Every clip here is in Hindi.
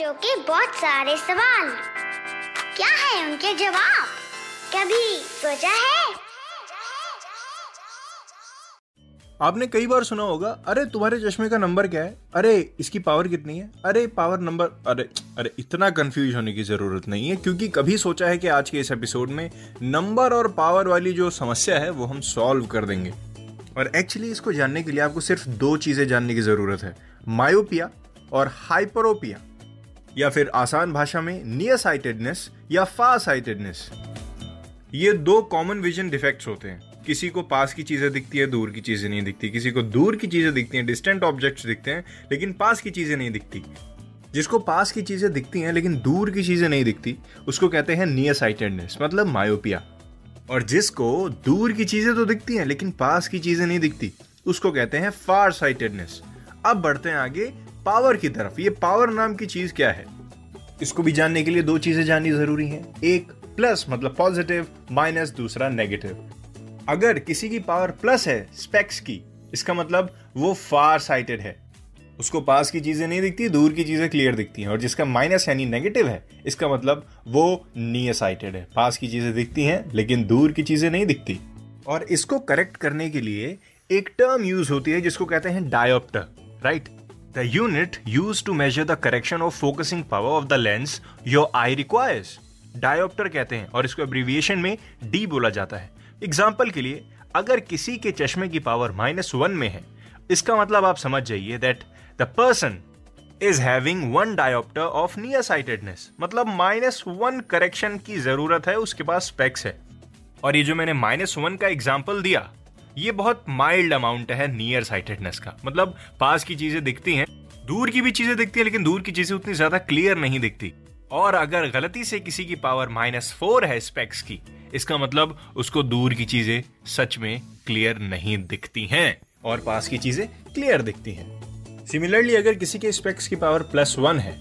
बच्चों के बहुत सारे सवाल। क्या है उनके जवाब? कभी सोचा है? आपने कई बार सुना होगा, अरे तुम्हारे चश्मे का नंबर क्या है? अरे इसकी पावर कितनी है? अरे पावर नंबर अरे अरे इतना कंफ्यूज होने की ज़रूरत नहीं है, क्योंकि कभी सोचा है कि आज के इस एपिसोड में नंबर और पावर वाली जो समस्या है, वो हम सॉल्व कर देंगे। और एक्चुअली इसको जानने के लिए आपको सिर्फ़ दो चीज़ें जानने की ज़रूरत है मायोपिया और हाइपरोपिया या फिर आसान भाषा में नियर साइटेडनेस या फार साइटेडनेस ये दो कॉमन विजन डिफेक्ट्स होते हैं। किसी को पास की चीज़ें दिखती है, दूर की चीज़ें नहीं दिखती। किसी को दूर की चीज़ें दिखती हैं डिस्टेंट ऑब्जेक्ट्स दिखते हैं, लेकिन पास की चीज़ें नहीं दिखती। जिसको पास की चीज़ें दिखती हैं, लेकिन दूर की चीज़ें नहीं दिखती, उसको कहते हैं नियर साइटेडनेस मतलब मायोपिया और जिसको दूर की चीज़ें तो दिखती हैं, लेकिन पास की चीज़ें नहीं दिखती, उसको कहते हैं फार साइटेडनेस अब बढ़ते हैं आगे पावर की तरफ़, ये पावर नाम की चीज़ क्या है? इसको भी जानने के लिए दो चीज़ें जाननी ज़रूरी हैं। एक प्लस मतलब पॉजिटिव माइनस दूसरा नेगेटिव अगर किसी की पावर प्लस है स्पेक्स की, इसका मतलब वो फार साइटेड है। उसको पास की चीज़ें नहीं दिखती, दूर की चीज़ें क्लियर दिखती हैं। और जिसका माइनस यानी नेगेटिव है, इसका मतलब वो नियर साइटेड है। पास की चीज़ें दिखती हैं, लेकिन दूर की चीज़ें नहीं दिखती। और इसको करेक्ट करने के लिए एक टर्म यूज़ होती है, जिसको कहते हैं dioptre right the unit use to measure the correction of focusing power of the lens your eye requires dioptre कहते हैं और इसको एब्रीविएशन में डी बोला जाता है। एग्ज़ाम्पल के लिए, अगर किसी के चश्मे की पावर माइनस वन में है, इसका मतलब आप समझ जाइए that the person is having one diopter of near sightedness मतलब माइनस वन करेक्शन की ज़रूरत है, उसके पास स्पेक्स है। और ये जो मैंने माइनस वन का एग्ज़ाम्पल दिया ये बहुत माइल्ड अमाउंट है नियर साइटेडनेस का। मतलब पास की चीज़ें दिखती हैं, दूर की भी चीज़ें दिखती हैं, लेकिन दूर की चीज़ें उतनी ज़्यादा क्लियर नहीं दिखती। और अगर गलती से किसी की पावर माइनस फोर है स्पेक्स की, इसका मतलब उसको दूर की चीज़ें सच में क्लियर नहीं दिखती हैं, और पास की चीज़ें क्लियर दिखती हैं। सिमिलरली अगर किसी के स्पेक्स की पावर प्लस वन है,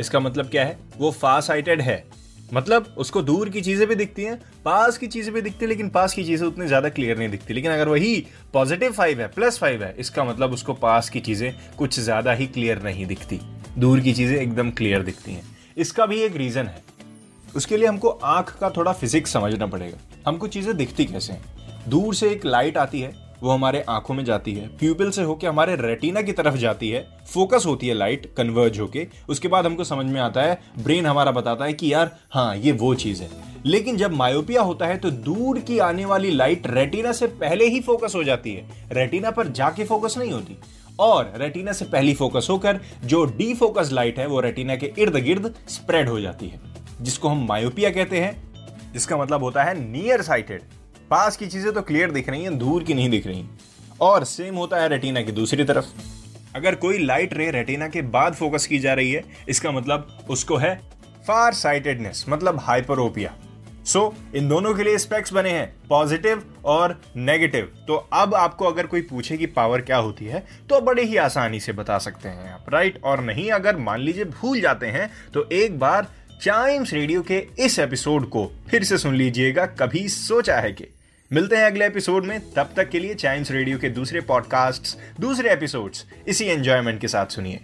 इसका मतलब क्या है? वो फार साइटेड है। मतलब उसको दूर की चीज़ें भी दिखती हैं, पास की चीज़ें भी दिखती है, लेकिन पास की चीज़ें उतनी ज़्यादा क्लियर नहीं दिखती। लेकिन अगर वही पॉजिटिव फाइव है प्लस फाइव है, इसका मतलब उसको पास की चीज़ें कुछ ज़्यादा ही क्लियर नहीं दिखती। दूर की चीज़ें एकदम क्लियर दिखती हैं। इसका भी एक रीजन है। उसके लिए हमको आँख का थोड़ा फिजिक्स समझना पड़ेगा। हमको चीज़ें दिखती कैसे हैं? दूर से एक लाइट आती है वो हमारे आँखों में जाती है प्यूपिल से होके हमारे रेटिना की तरफ़ जाती है फोकस होती है लाइट कन्वर्ज होके। उसके बाद हमको समझ में आता है ब्रेन हमारा बताता है कि यार हाँ ये वो चीज़ है। लेकिन जब मायोपिया होता है तो दूर की आने वाली लाइट रेटिना से पहले ही फोकस हो जाती है। रेटिना पर जाके फोकस नहीं होती। और रेटिना से पहली फोकस होकर जो डी फोकस लाइट है, वो रेटिना के इर्द गिर्द स्प्रेड हो जाती है, जिसको हम मायोपिया कहते हैं। जिसका मतलब होता है नियर साइटेड पास की चीज़ें तो क्लियर दिख रही हैं दूर की नहीं दिख रही। और सेम होता है रेटिना की दूसरी तरफ़। अगर कोई लाइट रे रेटिना के बाद फोकस की जा रही है इसका मतलब उसको है फार साइटेडनेस मतलब हाइपरोपिया सो so, इन दोनों के लिए स्पेक्स बने हैं पॉजिटिव और नेगेटिव तो अब आपको अगर कोई पूछे कि पावर क्या होती है तो बड़े ही आसानी से बता सकते हैं आप राइट और नहीं अगर मान लीजिए भूल जाते हैं तो एक बार चाइम्स रेडियो के इस एपिसोड को फिर से सुन लीजिएगा कभी सोचा है कि। मिलते हैं अगले एपिसोड में। तब तक के लिए चाइम्स रेडियो के दूसरे पॉडकास्ट दूसरे एपिसोड्स इसी एंजॉयमेंट के साथ सुनिए।